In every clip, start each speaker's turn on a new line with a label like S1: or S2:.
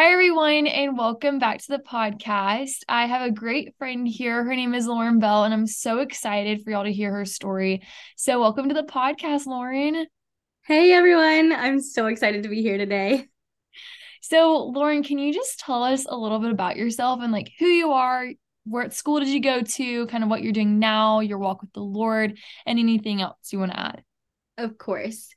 S1: Hi, everyone, and welcome back to the podcast. I have a great friend here. Her name is Lauren Bell, and I'm so excited for y'all to hear her story. So, welcome to the podcast, Lauren.
S2: Hey, everyone. I'm so excited to be here today.
S1: So, Lauren, can you just tell us a little bit about yourself and like who you are? Where school did you go to? Kind of what you're doing now, your walk with the Lord, and anything else you want to add?
S2: Of course.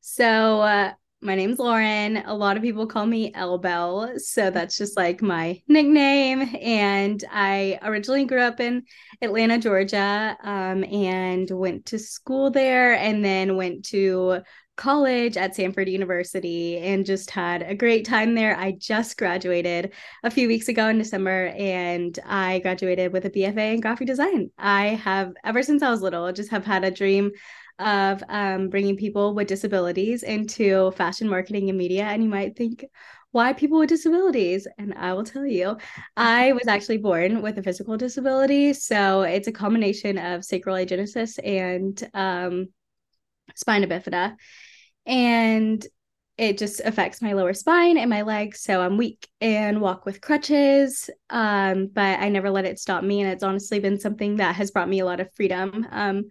S2: So, uh, my name's Lauren. A lot of people call me Elbel. So that's just like my nickname. And I originally grew up in Atlanta, Georgia, um, and went to school there and then went to college at Samford University and just had a great time there. I just graduated a few weeks ago in December and I graduated with a BFA in graphic design. I have, ever since I was little, just have had a dream of um, bringing people with disabilities into fashion marketing and media. And you might think, why people with disabilities? And I will tell you, I was actually born with a physical disability. So it's a combination of sacral agenesis and um, spina bifida. And it just affects my lower spine and my legs. So I'm weak and walk with crutches. Um, but I never let it stop me. And it's honestly been something that has brought me a lot of freedom. Um,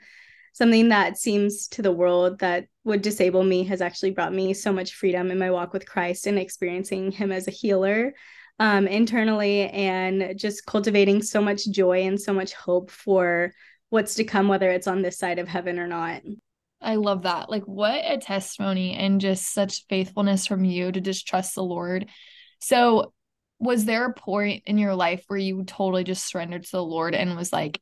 S2: something that seems to the world that would disable me has actually brought me so much freedom in my walk with Christ and experiencing Him as a healer um, internally and just cultivating so much joy and so much hope for what's to come, whether it's on this side of heaven or not.
S1: I love that. Like, what a testimony and just such faithfulness from you to just trust the Lord. So, was there a point in your life where you totally just surrendered to the Lord and was like,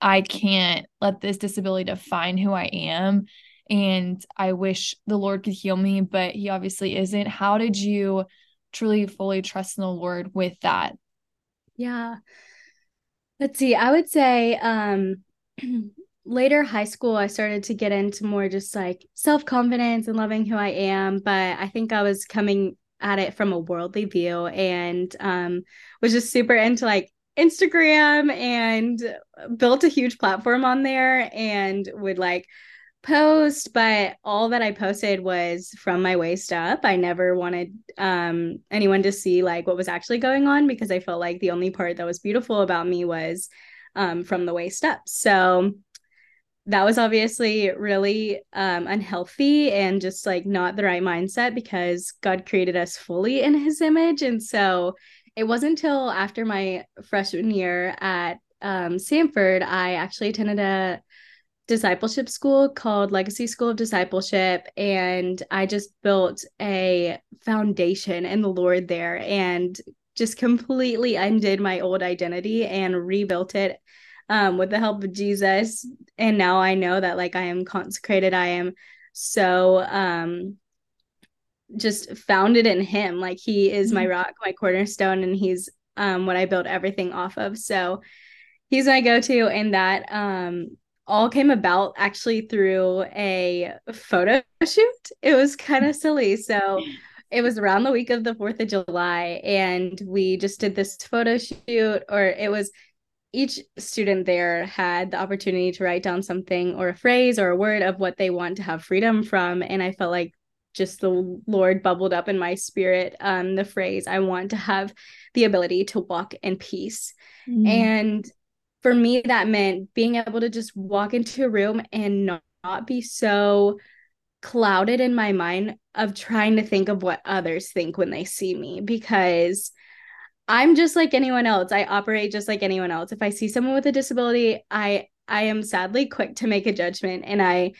S1: I can't let this disability define who I am. And I wish the Lord could heal me, but He obviously isn't. How did you truly fully trust in the Lord with that?
S2: Yeah. Let's see. I would say um later high school I started to get into more just like self-confidence and loving who I am, but I think I was coming at it from a worldly view and um was just super into like Instagram and built a huge platform on there and would like post but all that i posted was from my waist up. I never wanted um anyone to see like what was actually going on because i felt like the only part that was beautiful about me was um from the waist up. So that was obviously really um unhealthy and just like not the right mindset because god created us fully in his image. And so it wasn't until after my freshman year at um, Samford I actually attended a discipleship school called Legacy School of Discipleship. And I just built a foundation in the Lord there and just completely undid my old identity and rebuilt it um, with the help of Jesus. And now I know that like I am consecrated. I am so um just founded in him. Like he is my mm-hmm. rock my cornerstone and he's um what i build everything off of. So he's my go-to and that um all came about actually through a photo shoot. It was kind of silly. So it was around the week of the 4th of july and we just did this photo shoot or it was each student there had the opportunity to write down something or a phrase or a word of what they want to have freedom from. And i felt like just the Lord bubbled up in my spirit um, the phrase, I want to have the ability to walk in peace. Mm. And for me, that meant being able to just walk into a room and not, not be so clouded in my mind of trying to think of what others think when they see me because I'm just like anyone else. I operate just like anyone else. If I see someone with a disability, I I am sadly quick to make a judgment and I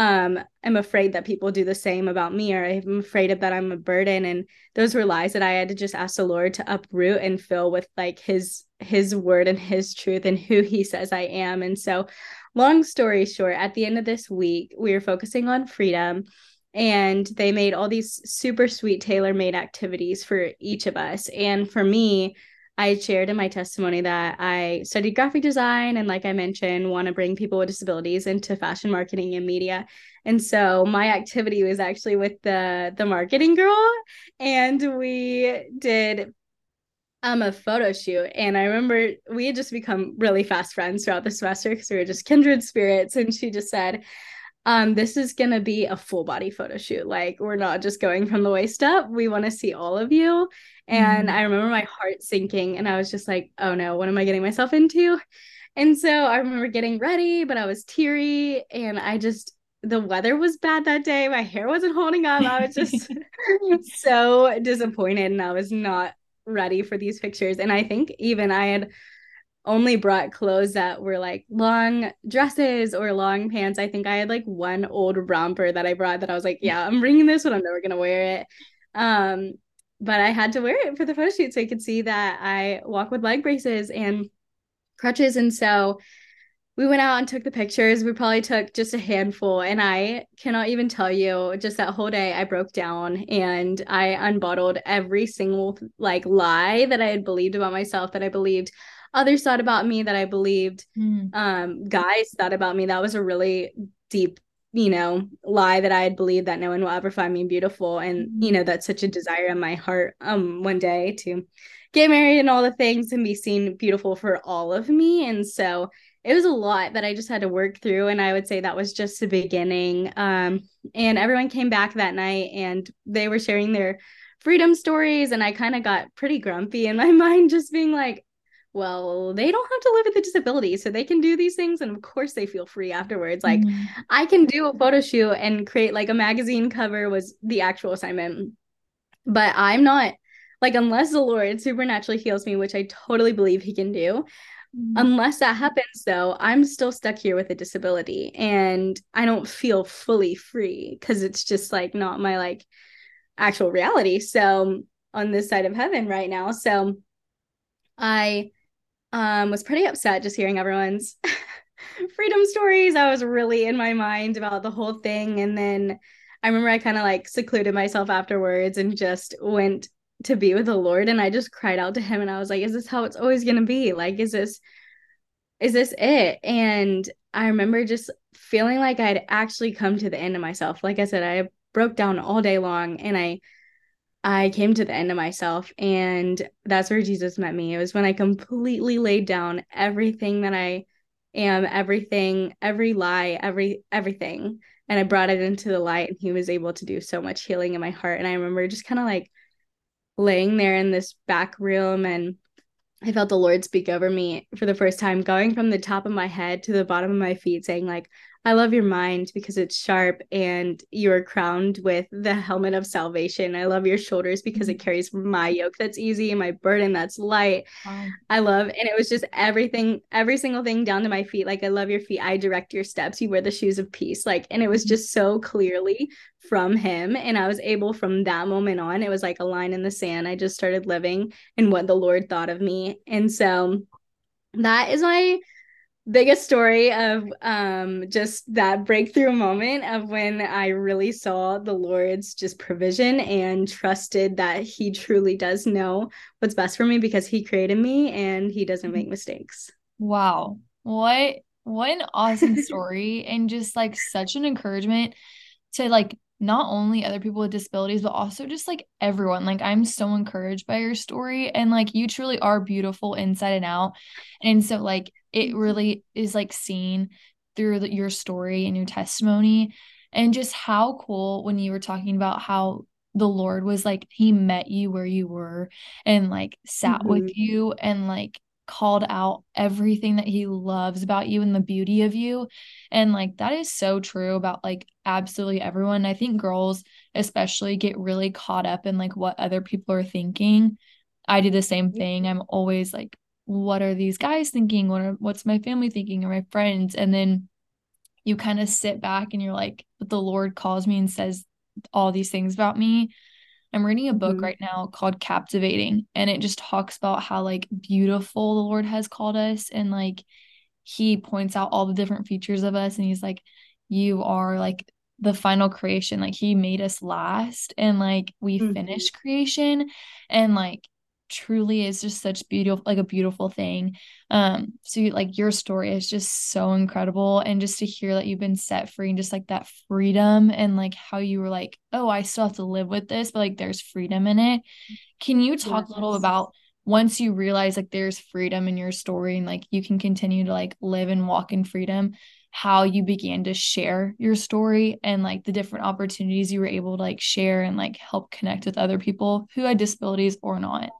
S2: um i'm afraid that people do the same about me or i'm afraid of that i'm a burden. And those were lies that i had to just ask the lord to uproot and fill with like his his word and his truth and who he says i am. And so long story short at the end of this week we were focusing on freedom and they made all these super sweet tailor made activities for each of us. And for me I shared in my testimony that I studied graphic design and, like I mentioned, want to bring people with disabilities into fashion marketing and media. And so my activity was actually with the the marketing girl, and we did um a photo shoot. And I remember we had just become really fast friends throughout the semester because we were just kindred spirits. And she just said, um, this is gonna be a full body photo shoot. Like we're not just going from the waist up. We want to see all of you. And mm. I remember my heart sinking, and I was just like, oh no, what am I getting myself into? And so I remember getting ready, but I was teary, and I just the weather was bad that day. My hair wasn't holding up. I was just so disappointed, and I was not ready for these pictures. And I think even I had only brought clothes that were like long dresses or long pants. I think I had like one old romper that I brought that I was like, yeah, I'm bringing this, but I'm never gonna wear it. Um, but I had to wear it for the photo shoot so you could see that I walk with leg braces and crutches. And so we went out and took the pictures. We probably took just a handful. And I cannot even tell you, just that whole day, I broke down and I unbottled every single like lie that I had believed about myself, that I believed others thought about me that I believed mm. um, guys thought about me. That was a really deep, you know, lie that I had believed that no one will ever find me beautiful. And, you know, that's such a desire in my heart um one day to get married and all the things and be seen beautiful for all of me. And so it was a lot that I just had to work through. And I would say that was just the beginning. Um, and everyone came back that night and they were sharing their freedom stories. And I kind of got pretty grumpy in my mind, just being like, well, they don't have to live with a disability, so they can do these things. And of course, they feel free afterwards. Like, mm-hmm. I can do a photo shoot and create like a magazine cover, was the actual assignment. But I'm not like, unless the Lord supernaturally heals me, which I totally believe He can do. Mm-hmm. Unless that happens, though, I'm still stuck here with a disability and I don't feel fully free because it's just like not my like actual reality. So, on this side of heaven right now. So, I um, was pretty upset just hearing everyone's freedom stories. I was really in my mind about the whole thing. And then I remember I kind of like secluded myself afterwards and just went to be with the Lord. And I just cried out to him and I was like, is this how it's always going to be? Like, is this, is this it? And I remember just feeling like I'd actually come to the end of myself. Like I said, I broke down all day long and I I came to the end of myself. And that's where Jesus met me. It was when I completely laid down everything that I am, everything, every lie, every everything. And I brought it into the light and he was able to do so much healing in my heart. And I remember just kind of like laying there in this back room and I felt the Lord speak over me for the first time, going from the top of my head to the bottom of my feet, saying, like, I love your mind because it's sharp and you are crowned with the helmet of salvation. I love your shoulders because it mm-hmm. carries my yoke that's easy and my burden that's light. Wow. I love, and it was just everything, every single thing down to my feet. Like, I love your feet. I direct your steps. You wear the shoes of peace. Like, and it was mm-hmm. just so clearly from him. And I was able from that moment on, it was like a line in the sand. I just started living in what the Lord thought of me. And so that is my biggest story of um just that breakthrough moment of when I really saw the Lord's just provision and trusted that he truly does know what's best for me because he created me and he doesn't make mistakes.
S1: Wow. What what an awesome story and just like such an encouragement to like not only other people with disabilities but also just like everyone like i'm so encouraged by your story and like you truly are beautiful inside and out and so like it really is like seen through the, your story and your testimony and just how cool when you were talking about how the lord was like he met you where you were and like sat mm-hmm. with you and like called out everything that he loves about you and the beauty of you. And like that is so true about like absolutely everyone. I think girls especially get really caught up in like what other people are thinking. I do the same thing. I'm always like what are these guys thinking? What are what's my family thinking or my friends? And then you kind of sit back and you're like, but the Lord calls me and says all these things about me. I'm reading a book mm-hmm. right now called Captivating, and it just talks about how like beautiful the Lord has called us, and like he points out all the different features of us, and he's like, You are like the final creation. Like he made us last, and like we mm-hmm. finished creation, and like truly is just such beautiful like a beautiful thing um so you, like your story is just so incredible and just to hear that you've been set free and just like that freedom and like how you were like oh i still have to live with this but like there's freedom in it can you talk yes. a little about once you realize like there's freedom in your story and like you can continue to like live and walk in freedom how you began to share your story and like the different opportunities you were able to like share and like help connect with other people who had disabilities or not.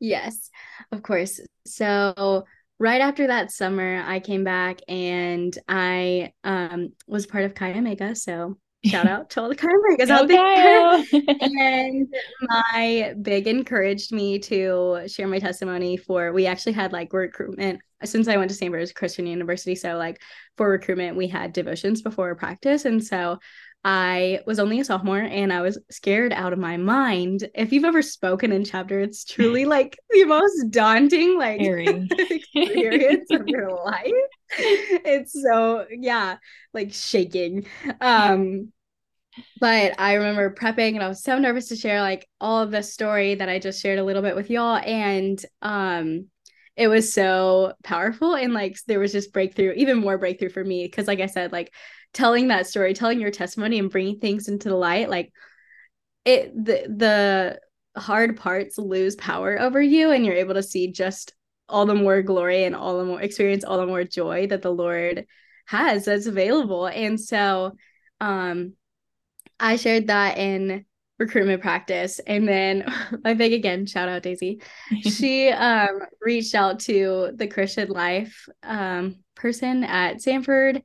S2: Yes, of course. So right after that summer, I came back and I um was part of Chi Omega. So shout out to all the Chi Omegas out there. and my big encouraged me to share my testimony for we actually had like recruitment since I went to St. Bart's Christian University. So like for recruitment, we had devotions before practice. And so I was only a sophomore and I was scared out of my mind. If you've ever spoken in chapter, it's truly like the most daunting like experience of your life. It's so yeah, like shaking. Um but I remember prepping and I was so nervous to share like all of the story that I just shared a little bit with y'all and um it was so powerful and like there was just breakthrough even more breakthrough for me because like I said like telling that story, telling your testimony and bringing things into the light, like it the the hard parts lose power over you and you're able to see just all the more glory and all the more experience all the more joy that the Lord has that's available. And so um I shared that in recruitment practice and then my big again shout out daisy she um reached out to the christian life um person at Samford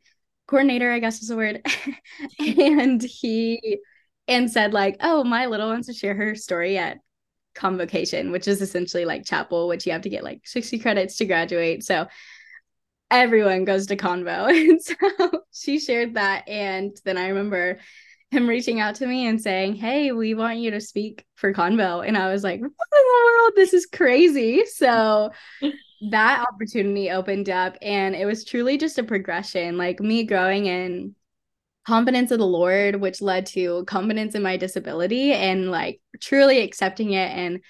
S2: coordinator, I guess is the word. and he and said like, "Oh, my little wants to share her story at convocation, which is essentially like chapel, which you have to get like 60 credits to graduate." So everyone goes to convo. And so she shared that and then I remember him reaching out to me and saying, "Hey, we want you to speak for convo." And I was like, "What in the world? This is crazy." So that opportunity opened up and it was truly just a progression like me growing in confidence of the lord which led to confidence in my disability and like truly accepting it and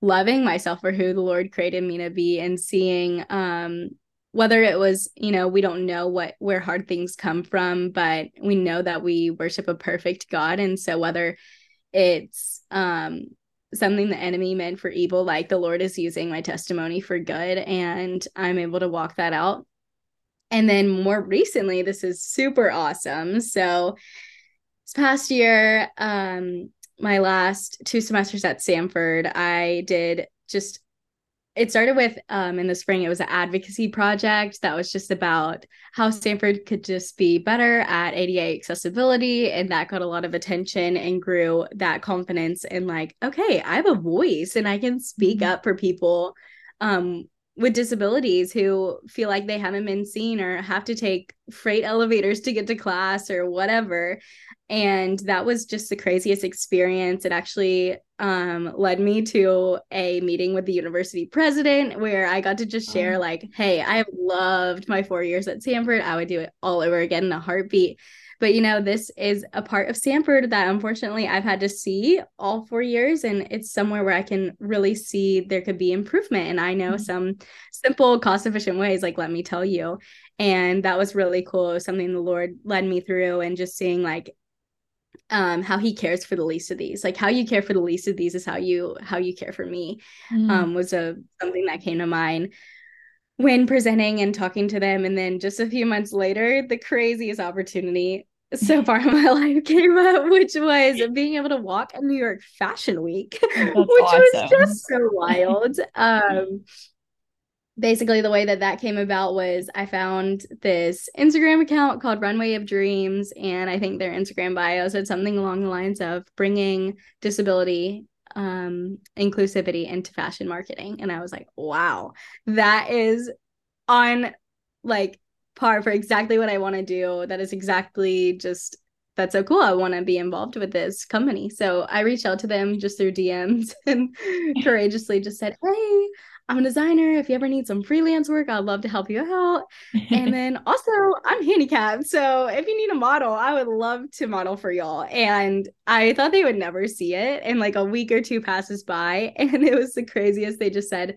S2: loving myself for who the lord created me to be and seeing um whether it was you know we don't know what where hard things come from but we know that we worship a perfect god. And so whether it's um something the enemy meant for evil like the lord is using my testimony for good and i'm able to walk that out. And then more recently this is super awesome. So this past year um my last two semesters at Samford i did just it started with um, in the spring it was an advocacy project that was just about how Samford could just be better at ada accessibility and that got a lot of attention and grew that confidence in like okay i have a voice and i can speak mm-hmm. up for people um, with disabilities who feel like they haven't been seen or have to take freight elevators to get to class or whatever and that was just the craziest experience it actually um, led me to a meeting with the university president where i got to just share like hey i have loved my four years at Samford i would do it all over again in a heartbeat. But you know this is a part of Samford that unfortunately i've had to see all four years and it's somewhere where i can really see there could be improvement. And i know mm-hmm. some simple cost efficient ways like let me tell you. And that was really cool. Something the lord led me through and just seeing like um how he cares for the least of these like how you care for the least of these is how you how you care for me mm. um was a something that came to mind when presenting and talking to them and then just a few months later the craziest opportunity so far in my life came up which was being able to walk at new york fashion week which awesome. was just so wild um basically the way that that came about was I found this Instagram account called Runway of Dreams and I think their Instagram bio said something along the lines of bringing disability um inclusivity into fashion marketing and I was like wow that is on like par for exactly what I want to do that is exactly just that's so cool. I want to be involved with this company. So I reached out to them just through DMs and courageously just said, Hey, I'm a designer. If you ever need some freelance work, I'd love to help you out. and then also, I'm handicapped. So if you need a model, I would love to model for y'all. And I thought they would never see it. And like a week or two passes by, and it was the craziest. They just said,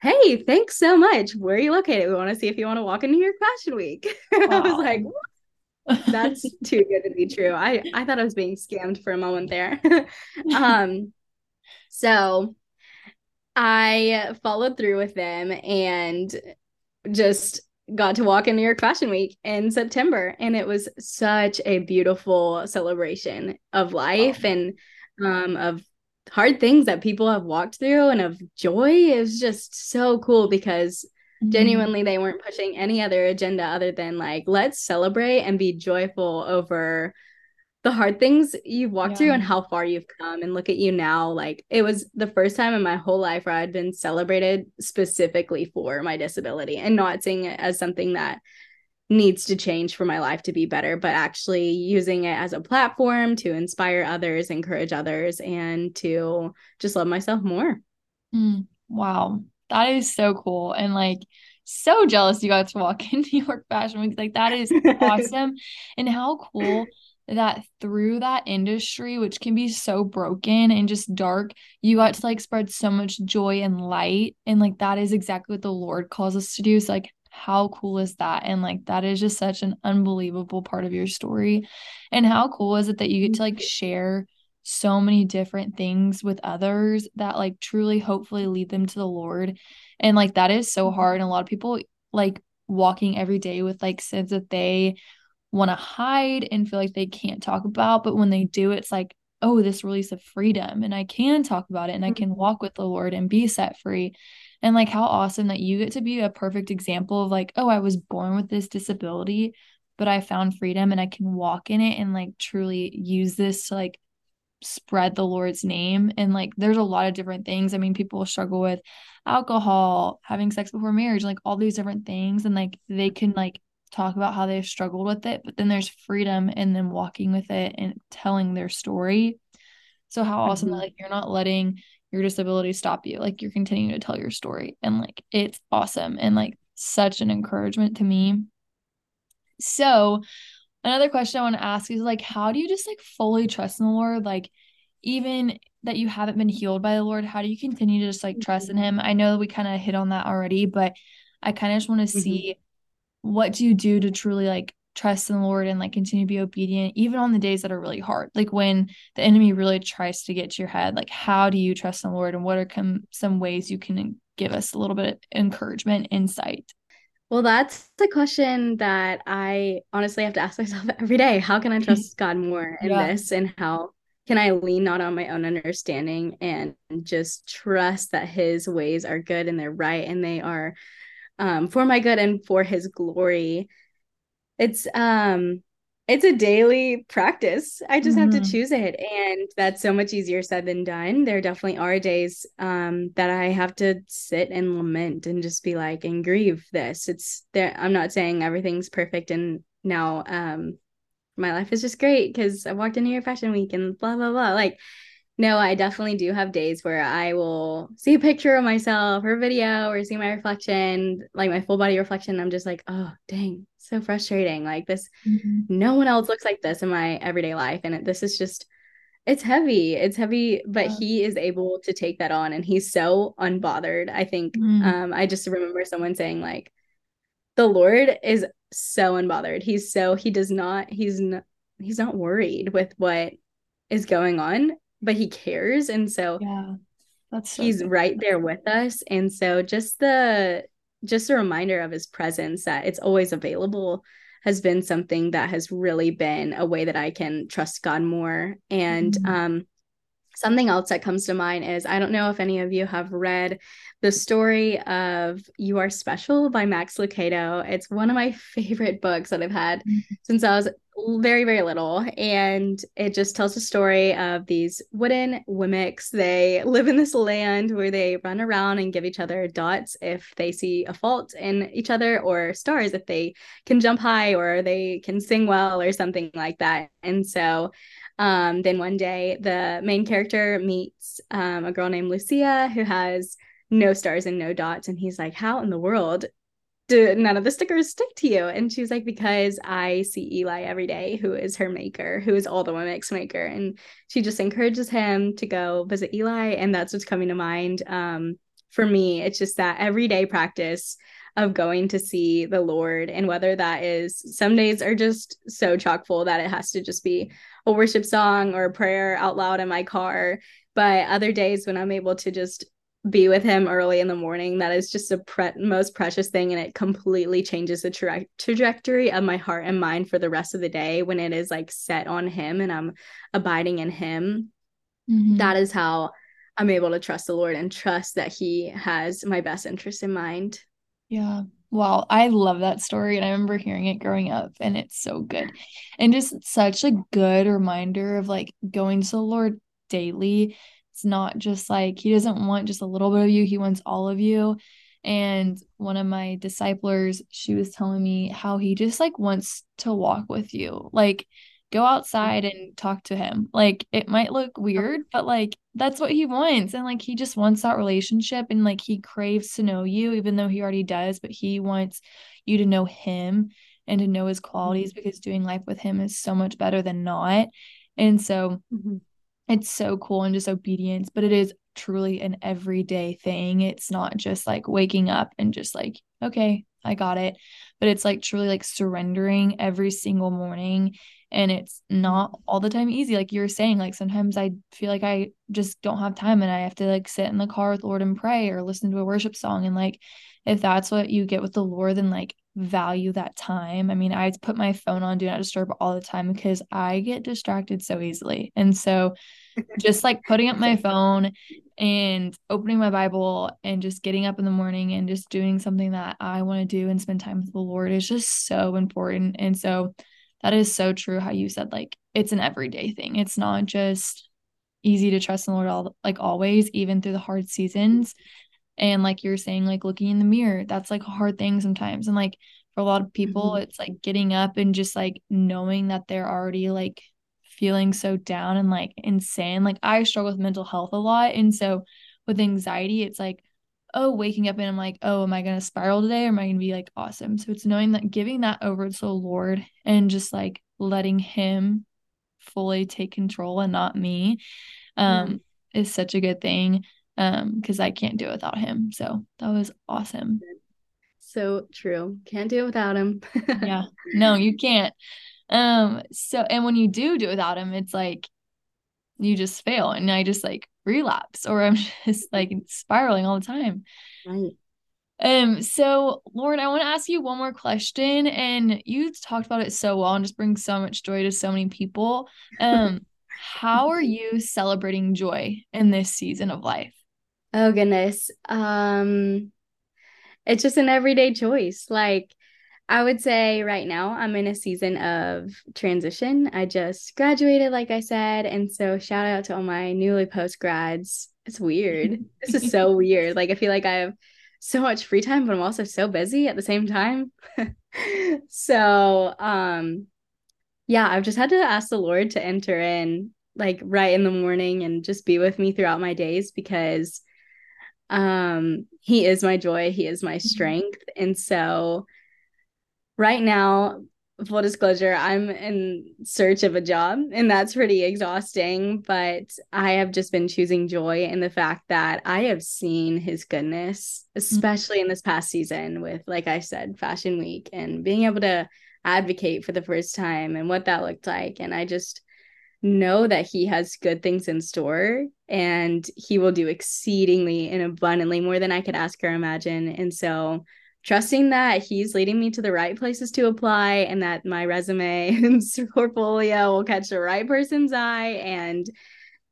S2: Hey, thanks so much. Where are you located? We want to see if you want to walk in New York Fashion Week. I was like, that's too good to be true. I, I thought I was being scammed for a moment there. um, so I followed through with them and just got to walk in New York Fashion Week in September, and it was such a beautiful celebration of life wow. and um, of hard things that people have walked through and of joy. It was just so cool because mm-hmm. genuinely they weren't pushing any other agenda other than like let's celebrate and be joyful over the hard things you've walked yeah. through and how far you've come and look at you now like it was the first time in my whole life where i'd been celebrated specifically for my disability and not seeing it as something that needs to change for my life to be better but actually using it as a platform to inspire others encourage others and to just love myself more
S1: mm, wow that is so cool and like so jealous you got to walk in New York Fashion Week. Like that is awesome. and how cool that through that industry, which can be so broken and just dark, you got to like spread so much joy and light. And like that is exactly what the Lord calls us to do. So, like, how cool is that? And like that is just such an unbelievable part of your story. And how cool is it that you get to like share so many different things with others that like truly hopefully lead them to the Lord. And like that is so mm-hmm. hard. And a lot of people like walking every day with like sins that they want to hide and feel like they can't talk about. But when they do, it's like, oh, this release of freedom, and I can talk about it and I can mm-hmm. walk with the Lord and be set free. And like, how awesome that you get to be a perfect example of like, oh, I was born with this disability, but I found freedom and I can walk in it and like truly use this to like spread the Lord's name. And like, there's a lot of different things. I mean, people struggle with alcohol, having sex before marriage, like all these different things. And like, they can like talk about how they've struggled with it, but then there's freedom in them walking with it and telling their story. So how mm-hmm. awesome that like you're not letting your disability stop you. Like you're continuing to tell your story and like it's awesome and like such an encouragement to me. So another question I want to ask is like how do you just like fully trust in the Lord? Like even that you haven't been healed by the Lord, how do you continue to just like trust in mm-hmm. him? I know we kind of hit on that already, but I kind of just want to mm-hmm. see what do you do to truly like trust in the Lord and like continue to be obedient, even on the days that are really hard? Like when the enemy really tries to get to your head, like how do you trust in the Lord and what are com- some ways you can give us a little bit of encouragement, insight?
S2: Well, that's the question that I honestly have to ask myself every day. How can I trust God more in yeah. this? And how can I lean not on my own understanding and just trust that his ways are good and they're right and they are um, for my good and for his glory. It's um it's a daily practice. I just mm-hmm. have to mm-hmm. choose it. And that's so much easier said than done. There definitely are days um, that I have to sit and lament and just be like, and grieve this. It's there. I'm not saying everything's perfect and now um, my life is just great because I walked in New York fashion week and blah, blah, blah. Like no, I definitely do have days where I will see a picture of myself or video or see my reflection, like my full body reflection. I'm just like, oh, dang, so frustrating. Like this, mm-hmm. no one else looks like this in my everyday life. And it, this is just, it's heavy. It's heavy, but yeah. he is able to take that on and he's so unbothered. I think mm-hmm. um, I just remember someone saying, like, the Lord is so unbothered. He's so, he does not, he's not, he's not worried with what is going on but he cares and so
S1: yeah that's
S2: so he's right there with us and so just the just a reminder of his presence that it's always available has been something that has really been a way that I can trust God more and mm-hmm. um something else that comes to mind is I don't know if any of you have read the story of You Are Special by Max Lucado. It's one of my favorite books that I've had mm-hmm. since I was very, very little. And it just tells a story of these wooden Wemmicks. They live in this land where they run around and give each other dots if they see a fault in each other, or stars if they can jump high or they can sing well or something like that. And so um, then one day, the main character meets um, a girl named Lucia who has no stars and no dots. And he's like, How in the world do none of the stickers stick to you? And she's like, Because I see Eli every day, who is her maker, who is all the Wemmicks maker. And she just encourages him to go visit Eli. And that's what's coming to mind. Um, for me, it's just that everyday practice of going to see the Lord. And whether that is some days are just so chock full that it has to just be a worship song or a prayer out loud in my car. But other days when I'm able to just be with him early in the morning, that is just a pre- most precious thing. And it completely changes the tra- trajectory of my heart and mind for the rest of the day when it is like set on him and I'm abiding in him. Mm-hmm. That is how I'm able to trust the Lord and trust that he has my best interest in mind.
S1: Yeah. Wow, I love that story. And I remember hearing it growing up, and it's so good. And just such a good reminder of like going to the Lord daily. It's not just like He doesn't want just a little bit of you, He wants all of you. And one of my disciplers, she was telling me how He just like wants to walk with you. Like, go outside and talk to him. Like it might look weird, but like that's what he wants. And like he just wants that relationship and like he craves to know you, even though he already does, but he wants you to know him and to know his qualities mm-hmm. because doing life with him is so much better than not. And so mm-hmm. It's so cool and just obedience, but it is truly an everyday thing. It's not just like waking up and just like, okay, I got it. But it's like truly like surrendering every single morning and it's not all the time easy like you're saying like sometimes i feel like i just don't have time and i have to like sit in the car with lord and pray or listen to a worship song and like if that's what you get with the lord then like value that time i mean i put my phone on do not disturb all the time because i get distracted so easily and so just like putting up my phone and opening my bible and just getting up in the morning and just doing something that i want to do and spend time with the lord is just so important and so that is so true how you said like it's an everyday thing. It's not just easy to trust in the Lord all like always, even through the hard seasons. And like you're saying, like looking in the mirror, that's like a hard thing sometimes. And like for a lot of people, mm-hmm. it's like getting up and just like knowing that they're already like feeling so down and like insane. Like I struggle with mental health a lot. And so with anxiety, it's like oh, waking up and I'm like, oh, am I going to spiral today or am I going to be like awesome? So it's knowing that giving that over to the Lord and just like letting Him fully take control and not me um, mm. is such a good thing because um, I can't do it without Him. So that was awesome.
S2: So true. Can't do it without Him.
S1: yeah. No, you can't. Um, so, and when you do do it without Him, it's like, you just fail and I just like relapse or I'm just like spiraling all the time.
S2: Right.
S1: Um, so Lauren, I want to ask you one more question, and you talked about it so well and just brings so much joy to so many people. Um, how are you celebrating joy in this season of life?
S2: Oh goodness. Um it's just an everyday choice. Like I would say right now I'm in a season of transition. I just graduated, like I said. And so shout out to all my newly post grads. It's weird. this is so weird. Like I feel like I have so much free time, but I'm also so busy at the same time. so um yeah, I've just had to ask the Lord to enter in like right in the morning and just be with me throughout my days because um he is my joy, he is my mm-hmm. strength. And so right now, full disclosure, I'm in search of a job and that's pretty exhausting. But I have just been choosing joy in the fact that I have seen his goodness, especially mm-hmm. in this past season with, like I said, Fashion Week and being able to advocate for the first time and what that looked like. And I just know that he has good things in store and he will do exceedingly and abundantly more than I could ask or imagine. And so trusting that he's leading me to the right places to apply and that my resume and portfolio will catch the right person's eye and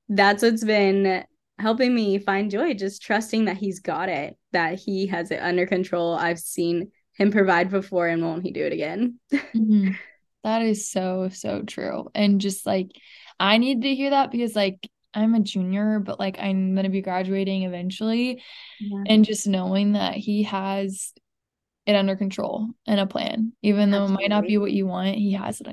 S2: that's what's been helping me find joy just trusting that he's got it that he has it under control i've seen him provide before and won't he do it again
S1: mm-hmm. that is so so true and just like i need to hear that because like I'm a junior, but like I'm gonna be graduating eventually. Yeah. And just knowing that he has it under control and a plan. Even though it might not be what you want, he has it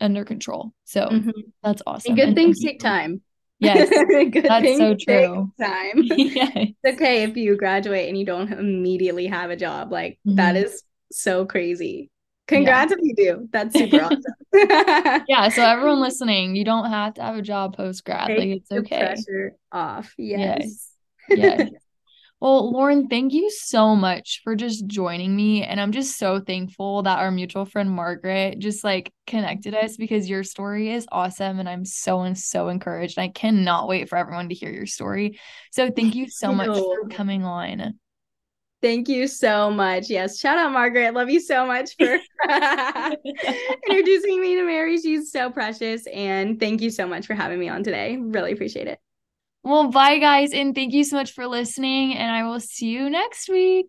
S1: under control. So mm-hmm. that's awesome.
S2: And good and things take time.
S1: Yes, that's so true.
S2: Time. yes. It's okay if you graduate and you don't immediately have a job. Like mm-hmm. that is so crazy. Congrats yeah. if you do. That's super awesome.
S1: yeah. So everyone listening, you don't have to have a job post grad. Like it's okay.
S2: pressure off. Yes.
S1: Yes. yes. Well, Lauren, thank you so much for just joining me. And I'm just so thankful that our mutual friend Margaret just like connected us because your story is awesome. And I'm so and so encouraged. I cannot wait for everyone to hear your story. So thank you so much for coming on.
S2: Thank you so much. Yes. Shout out, Margaret. Love you so much for introducing me to Mary. She's so precious. And thank you so much for having me on today. Really appreciate it.
S1: Well, bye, guys. And thank you so much for listening. And I will see you next week.